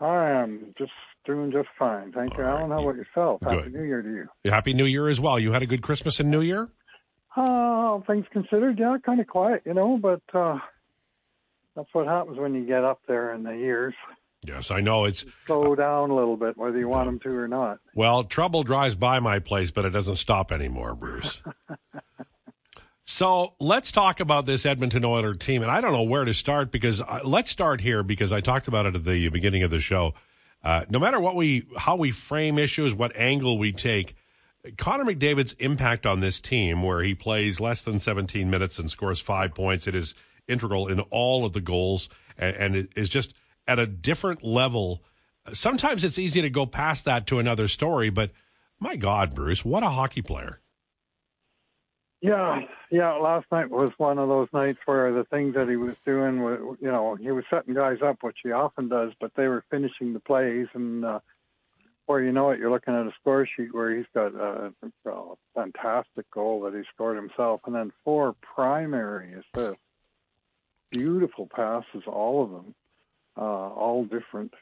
I am just doing just fine. Thank you, All right. Alan. How about yourself? Happy Good. New Year to you. Happy New Year as well. You had a good Christmas and New Year? Uh, things considered, yeah, kind of quiet, you know, but uh, that's what happens when you get up there in the years. Yes, I know. It's Slow down a little bit, whether you want them to or not. well, trouble drives by my place, but it doesn't stop anymore, Bruce. so let's talk about this Edmonton Oilers team, and I don't know where to start because uh, let's start here because I talked about it at the beginning of the show. Uh, no matter what we, how we frame issues, what angle we take, Connor McDavid's impact on this team, where he plays less than 17 minutes and scores five points, it is integral in all of the goals, and, and it is just at a different level. Sometimes it's easy to go past that to another story, but my God, Bruce, what a hockey player! Yeah, yeah. Last night was one of those nights where the things that he was doing, you know, he was setting guys up, which he often does, but they were finishing the plays, and uh, you know it, you're looking at a score sheet where he's got a, a fantastic goal that he scored himself, and then four primary assists, beautiful passes, all of them, uh, all different.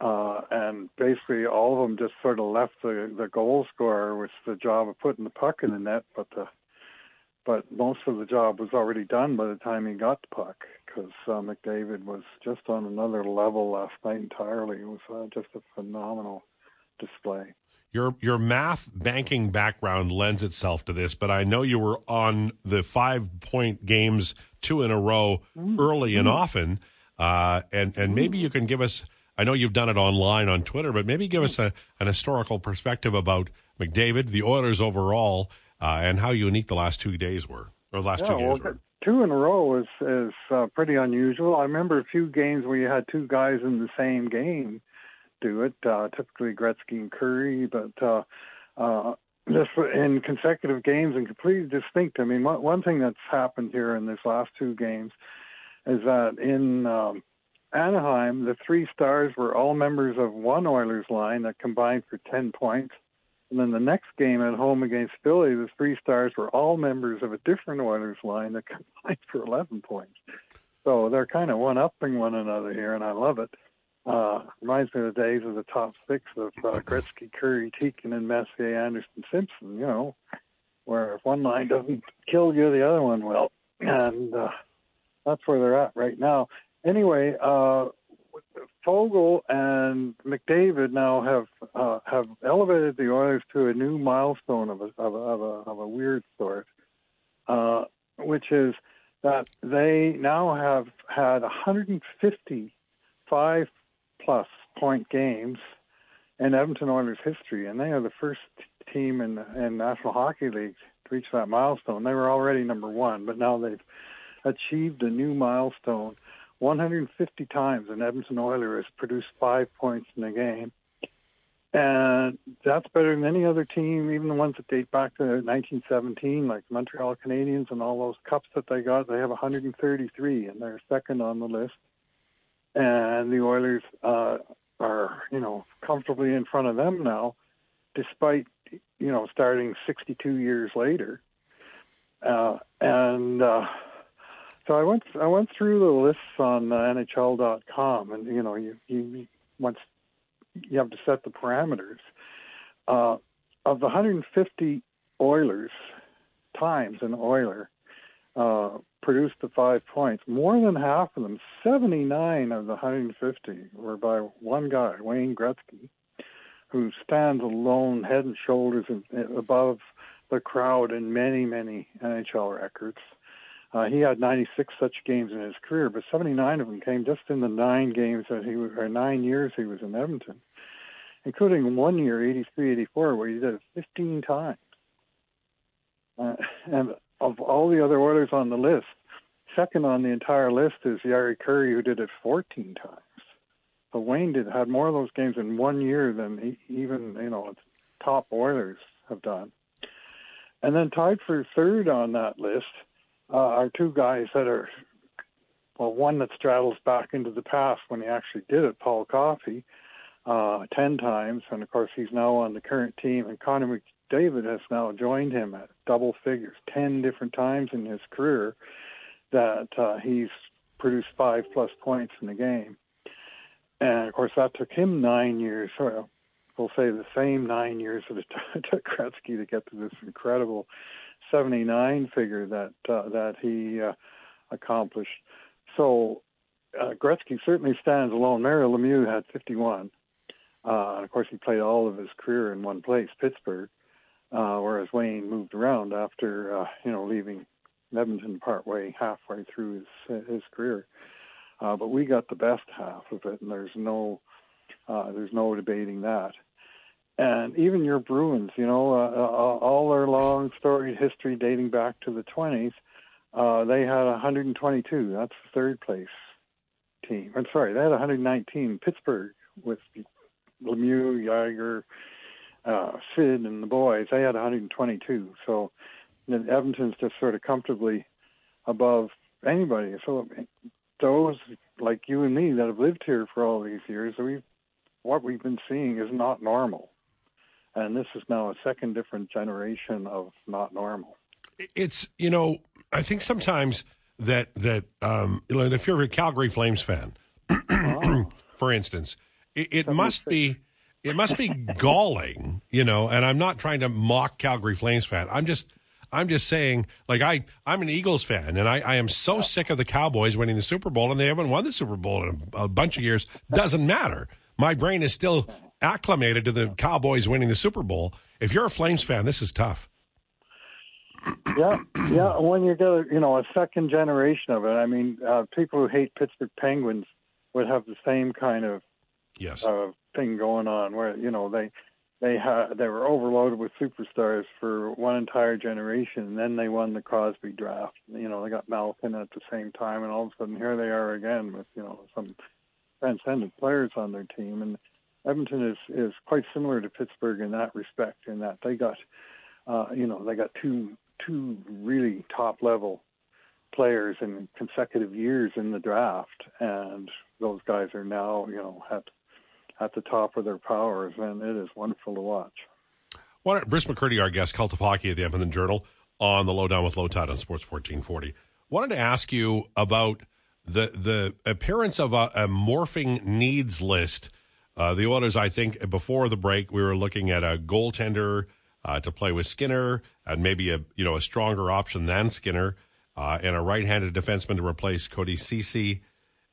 Uh, and basically, all of them just sort of left the, the goal scorer with the job of putting the puck in the net, but the but most of the job was already done by the time he got the puck because uh, McDavid was just on another level last night entirely. It was uh, just a phenomenal display. Your your math banking background lends itself to this, but I know you were on the five point games two in a row early and often, uh, and and maybe you can give us. I know you've done it online on Twitter, but maybe give us a, an historical perspective about McDavid, the Oilers overall, uh, and how unique the last two days were, or the last two Yeah, games well, were. two in a row is is uh, pretty unusual. I remember a few games where you had two guys in the same game do it. Uh, typically Gretzky and Kurri, but uh, uh, just in consecutive games and completely distinct. I mean, one, one thing that's happened here in these last two games is that in um, Anaheim, the three stars were all members of one Oilers line that combined for 10 points. And then the next game at home against Philly, the three stars were all members of a different Oilers line that combined for 11 points. So they're kind of one upping one another here, and I love it. Uh, reminds me of the days of the top six of uh, Gretzky, Kurri, Tikkanen, and Messier, Anderson, Simpson, you know, where if one line doesn't kill you, the other one will. And uh, that's where they're at right now. Anyway, uh, Foegele and McDavid now have uh, have elevated the Oilers to a new milestone of a of a, of a, of a weird sort, uh, which is that they now have had 155 plus point games in Edmonton Oilers history, and they are the first team in in National Hockey League to reach that milestone. They were already number one, but now they've achieved a new milestone. 150 times an Edmonton Oiler has produced five points in a game. And that's better than any other team, even the ones that date back to 1917, like Montreal Canadiens and all those cups that they got. They have 133, and they're second on the list. And the Oilers uh, are, you know, comfortably in front of them now, despite, you know, starting 62 years later. Uh, and uh, so I went I went through the lists on uh, NHL.com, and you know you you once you have to set the parameters uh, of the 150 Oilers times an Oiler uh, produced the five points. More than half of them, 79 of the 150, were by one guy, Wayne Gretzky, who stands alone, head and shoulders above the crowd in many many NHL records. Uh, he had 96 such games in his career, but 79 of them came just in the nine games that he was, or nine years he was in Edmonton, including one year, 83, 84, where he did it 15 times. Uh, and of all the other Oilers on the list, second on the entire list is Jari Kurri, who did it 14 times. But Wayne did had more of those games in one year than he, even you know top Oilers have done. And then tied for third on that list uh, are two guys that are, well, one that straddles back into the past when he actually did it, Paul Coffey, uh, 10 times. And of course, he's now on the current team. And Connor McDavid has now joined him at double figures, 10 different times in his career that uh, he's produced five plus points in the game. and of course that took him nine years. Or we'll say the same nine years that it took Gretzky to get to this incredible 79 figure that uh, that he uh, accomplished. So uh, Gretzky certainly stands alone. Mario Lemieux had 51. Uh, and of course, he played all of his career in one place, Pittsburgh, uh, whereas Wayne moved around after, uh, you know, leaving Edmonton partway, halfway through his his career. But we got the best half of it, and there's no there's no debating that. And even your Bruins, you know, uh, uh all their long storied history dating back to the 20s, uh, they had 122. That's the third place team. I'm sorry, they had 119. Pittsburgh with Lemieux, Jagr, uh, Sid, and the boys, they had 122. So Edmonton's just sort of comfortably above anybody. So those like you and me that have lived here for all these years, we what we've been seeing is not normal, and this is now a second different generation of not normal. It's you know I think sometimes that that um, if you're a Calgary Flames fan, oh. for instance, it, it must be it must be galling, you know. And I'm not trying to mock Calgary Flames fan. I'm just I'm just saying, like I I'm an Eagles fan, and I, I am so yeah. sick of the Cowboys winning the Super Bowl, and they haven't won the Super Bowl in a, a bunch of years. Doesn't matter. My brain is still acclimated to the Cowboys winning the Super Bowl. If you're a Flames fan, this is tough yeah, yeah. When you get you know a second generation of it, I mean, uh, people who hate Pittsburgh Penguins would have the same kind of yes uh, thing going on, where you know they they had they were overloaded with superstars for one entire generation, and then they won the Crosby draft. You know, they got Malkin at the same time, and all of a sudden here they are again with you know some transcendent players on their team, and Edmonton is is quite similar to Pittsburgh in that respect, in that they got. Uh, you know, they got two two really top level players in consecutive years in the draft, and those guys are now you know at at the top of their powers, and it is wonderful to watch. Well, Bruce McCurdy, our guest, cult of hockey at the Edmonton Journal, on the lowdown with Lowetide on Sports 1440. Wanted to ask you about the the appearance of a, a morphing needs list. Uh, the Oilers, I think, before the break, we were looking at a goaltender uh, to play with Skinner and maybe a you know a stronger option than Skinner uh, and a right-handed defenseman to replace Cody Ceci.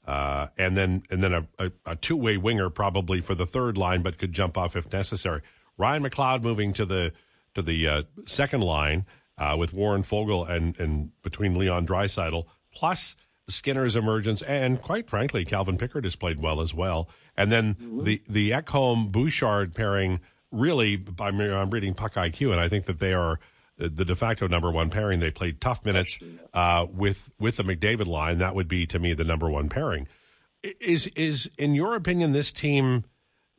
Uh, and then and then a, a, a, two-way winger probably for the third line, but could jump off if necessary. Ryan McLeod moving to the to the uh, second line uh, with Warren Foegele and and between Leon Draisaitl plus Skinner's emergence, and quite frankly, Calvin Pickard has played well as well. And then mm-hmm. the the Ekholm Bouchard pairing really, I'm, I'm reading Puck IQ, and I think that they are the de facto number one pairing. They played tough minutes uh, with with the McDavid line. That would be to me the number one pairing. Is is in your opinion this team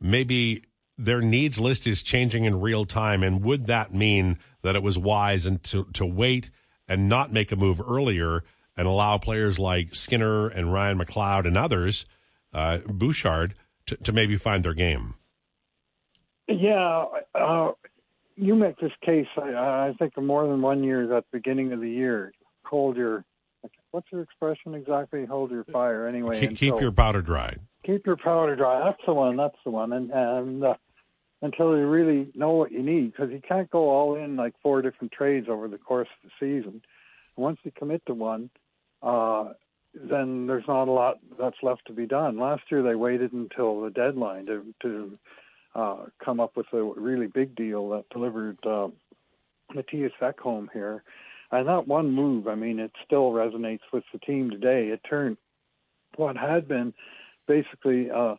maybe their needs list is changing in real time, and would that mean that it was wise and to to wait and not make a move earlier and allow players like Skinner and Ryan McLeod and others, uh, Bouchard, to, to maybe find their game? Yeah, uh, you make this case. I, I think more than one year at the beginning of the year. Hold your what's your expression exactly? Hold your fire anyway. Keep, keep your powder dry. Keep your powder dry. That's the one. That's the one. And and uh, until you really know what you need, because you can't go all in like four different trades over the course of the season. Once you commit to one, uh, then there's not a lot that's left to be done. Last year they waited until the deadline to to uh, come up with a really big deal that delivered uh, Mattias Ekholm here. And that one move, I mean, it still resonates with the team today. It turned what had been basically uh,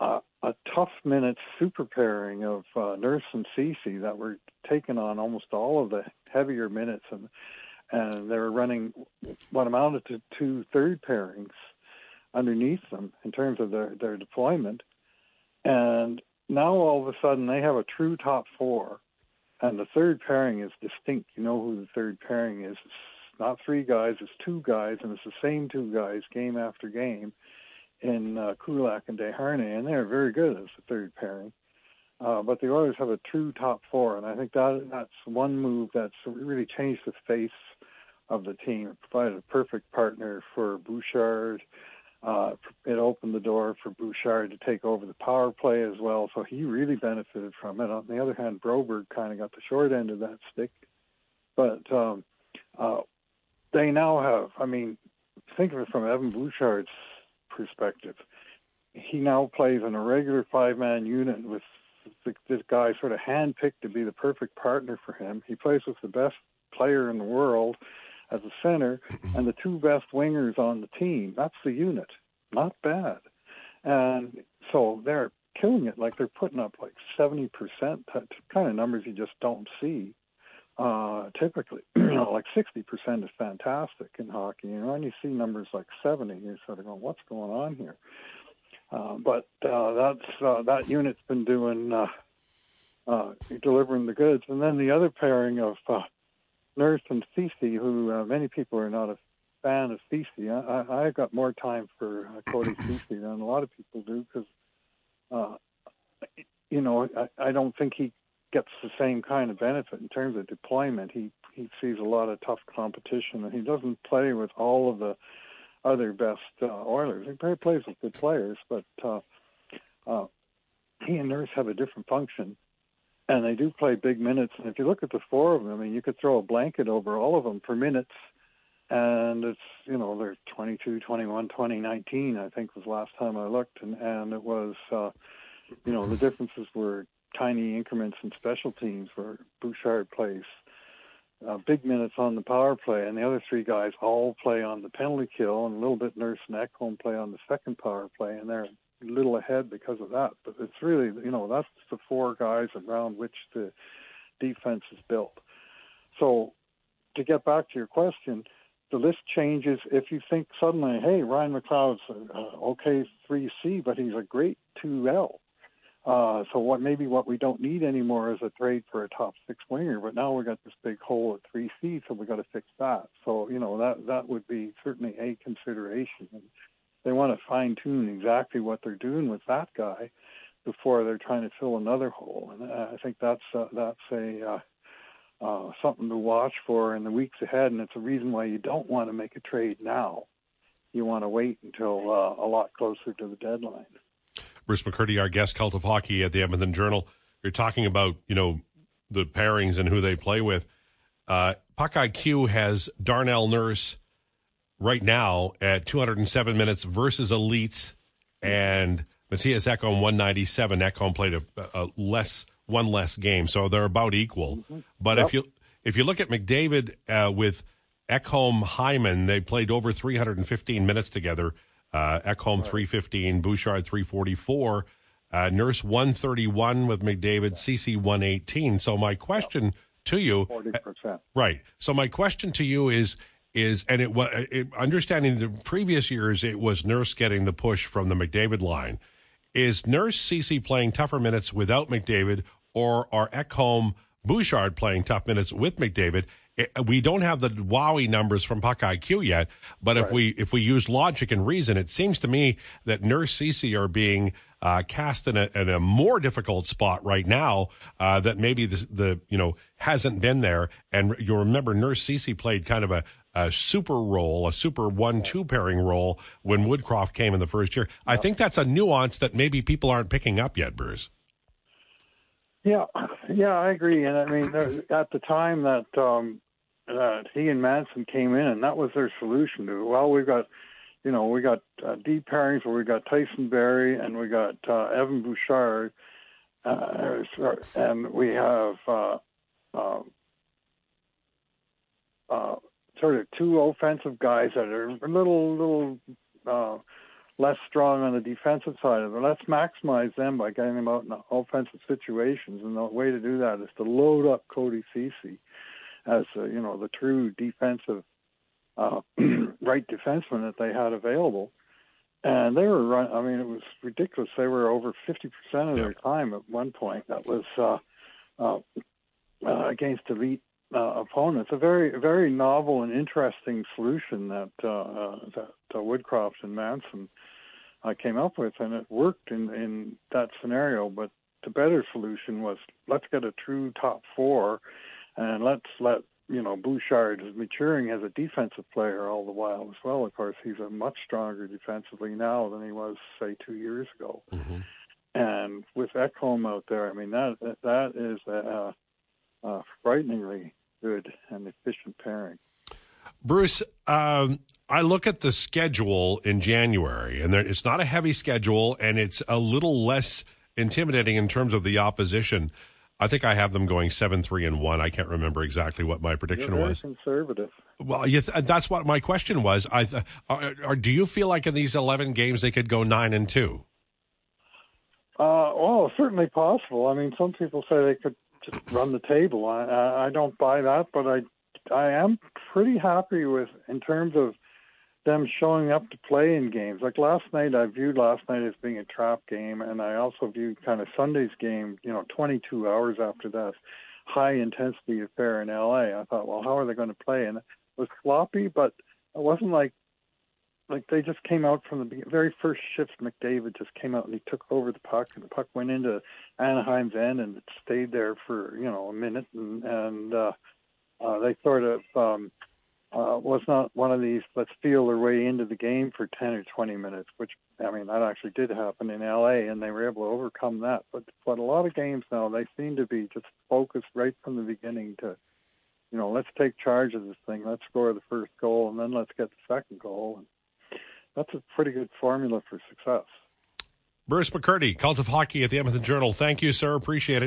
a, a tough minutes super pairing of uh, Nurse and Ceci that were taking on almost all of the heavier minutes, and and they were running what amounted to two third pairings underneath them in terms of their their deployment. And now all of a sudden they have a true top four, and the third pairing is distinct. You know who the third pairing is. It's not three guys, it's two guys, and it's the same two guys game after game in uh, Kulak and Desharnais, and they're very good as the third pairing. Uh, but the Oilers have a true top four, and I think that that's one move that's really changed the face of the team. It provided a perfect partner for Bouchard, uh, it opened the door for Bouchard to take over the power play as well, so he really benefited from it. On the other hand, Broberg kind of got the short end of that stick, but um, uh, they now have. I mean, think of it from Evan Bouchard's perspective. He now plays in a regular five-man unit with this guy sort of handpicked to be the perfect partner for him. He plays with the best player in the world as a center and the two best wingers on the team. That's the unit. Not bad. And so they're killing it. Like they're putting up like 70%, kind of numbers you just don't see uh, typically. you know, like 60% is fantastic in hockey. You know, and you see numbers like 70, you're sort of going, what's going on here? Uh, but uh, that's uh, that unit's been doing uh, uh, delivering the goods, and then the other pairing of uh, Nurse and Ceci, who uh, many people are not a fan of Ceci. I, I, I got more time for uh, Cody Ceci than a lot of people do because, uh, you know, I, I don't think he gets the same kind of benefit in terms of deployment. He he sees a lot of tough competition, and he doesn't play with all of the other best uh, Oilers. He plays with good players, but uh, uh, he and Nurse have a different function and they do play big minutes. And if you look at the four of them, I mean, you could throw a blanket over all of them for minutes, and it's you know they're 22, 21, 20, 19. I think was last time I looked, and and it was uh, you know the differences were tiny increments in special teams where Bouchard plays. Uh, big minutes on the power play, and the other three guys all play on the penalty kill, and a little bit Nurse and Ekholm play on the second power play, and they're little ahead because of that. But it's really, you know, that's the four guys around which the defense is built. So to get back to your question, the list changes if you think suddenly, hey, Ryan McLeod's okay 3C, but he's a great 2L. Uh, so what maybe what we don't need anymore is a trade for a top six winger, but now we got this big hole at 3C, so we got to fix that. So you know that that would be certainly a consideration. And they want to fine tune exactly what they're doing with that guy before they're trying to fill another hole. And I think that's uh, that's a uh, uh, something to watch for in the weeks ahead. And it's a reason why you don't want to make a trade now. You want to wait until uh, a lot closer to the deadline. Bruce McCurdy, our guest, Cult of Hockey at the Edmonton Journal. You're talking about you know the pairings and who they play with. Uh, Puck IQ has Darnell Nurse right now at 207 minutes versus Elites and Mattias Ekholm 197. Ekholm played a, a, less one less game, so they're about equal. Mm-hmm. But yep. if you if you look at McDavid uh, with Ekholm Hyman, they played over 315 minutes together. Uh, Ekholm right. 315, Bouchard 344, uh, Nurse 131 with McDavid, Ceci 118. So my question to you, 40%. right? So my question to you is is, and it was understanding the previous years, it was Nurse getting the push from the McDavid line. Is Nurse Ceci playing tougher minutes without McDavid, or are Ekholm Bouchard playing tough minutes with McDavid? we don't have the WOWY numbers from Puck IQ yet, but right. if we if we use logic and reason, it seems to me that Nurse Ceci are being uh, cast in a, in a more difficult spot right now uh, that maybe the, the you know hasn't been there. And you remember Nurse Ceci played kind of a, a super role, a super one-two pairing role when Woodcroft came in the first year. I think that's a nuance that maybe people aren't picking up yet, Bruce. Yeah, yeah, I agree. And I mean, at the time that um, that he and Manson came in, and that was their solution to. it. Well, we've got, you know, we got uh, deep pairings where we got Tyson Barrie and we got uh, Evan Bouchard, uh, and we have uh, uh, uh, sort of two offensive guys that are a little little uh, less strong on the defensive side of it. Let's maximize them by getting them out in offensive situations, and the way to do that is to load up Cody Ceci as uh, you know the true defensive uh, right defenseman that they had available. And they were run. I mean, it was ridiculous. They were over fifty percent of their time at one point. That was uh, uh, uh, against elite uh, opponents. A very, very novel and interesting solution that uh, uh, that uh, Woodcroft and Manson uh, came up with, and it worked in in that scenario. But the better solution was let's get a true top four, and let's let you know, Bouchard is maturing as a defensive player all the while as well. Of course, he's a much stronger defensively now than he was, say, two years ago. Mm-hmm. And with Ekholm out there, I mean, that that is a, a frighteningly good and efficient pairing. Bruce, um, I look at the schedule in January, and there, it's not a heavy schedule, and it's a little less intimidating in terms of the opposition. I think I have them going seven, three, and one. I can't remember exactly what my prediction You're very was. Conservative. Well, th- that's what my question was. I, th- are, are, do you feel like in these eleven games they could go nine and two? Uh, well, certainly possible. I mean, some people say they could run the table. I, I, I don't buy that, but I, I am pretty happy with in terms of them showing up to play in games. Like last night, I viewed last night as being a trap game, and I also viewed kind of Sunday's game, you know, 22 hours after that high intensity affair in LA. I thought, well, how are they going to play? And it was sloppy, but it wasn't like like they just came out from the very first shift. McDavid just came out and he took over the puck, and the puck went into Anaheim's end and it stayed there for you know a minute, and and uh, uh, they sort of um, uh, was not one of these let's feel their way into the game for 10 or 20 minutes, which I mean that actually did happen in LA, and they were able to overcome that. But but a lot of games now they seem to be just focused right from the beginning to, you know, let's take charge of this thing, let's score the first goal, and then let's get the second goal, and that's a pretty good formula for success. Bruce McCurdy, Cult of Hockey at the Edmonton Journal. Thank you, sir. Appreciate it.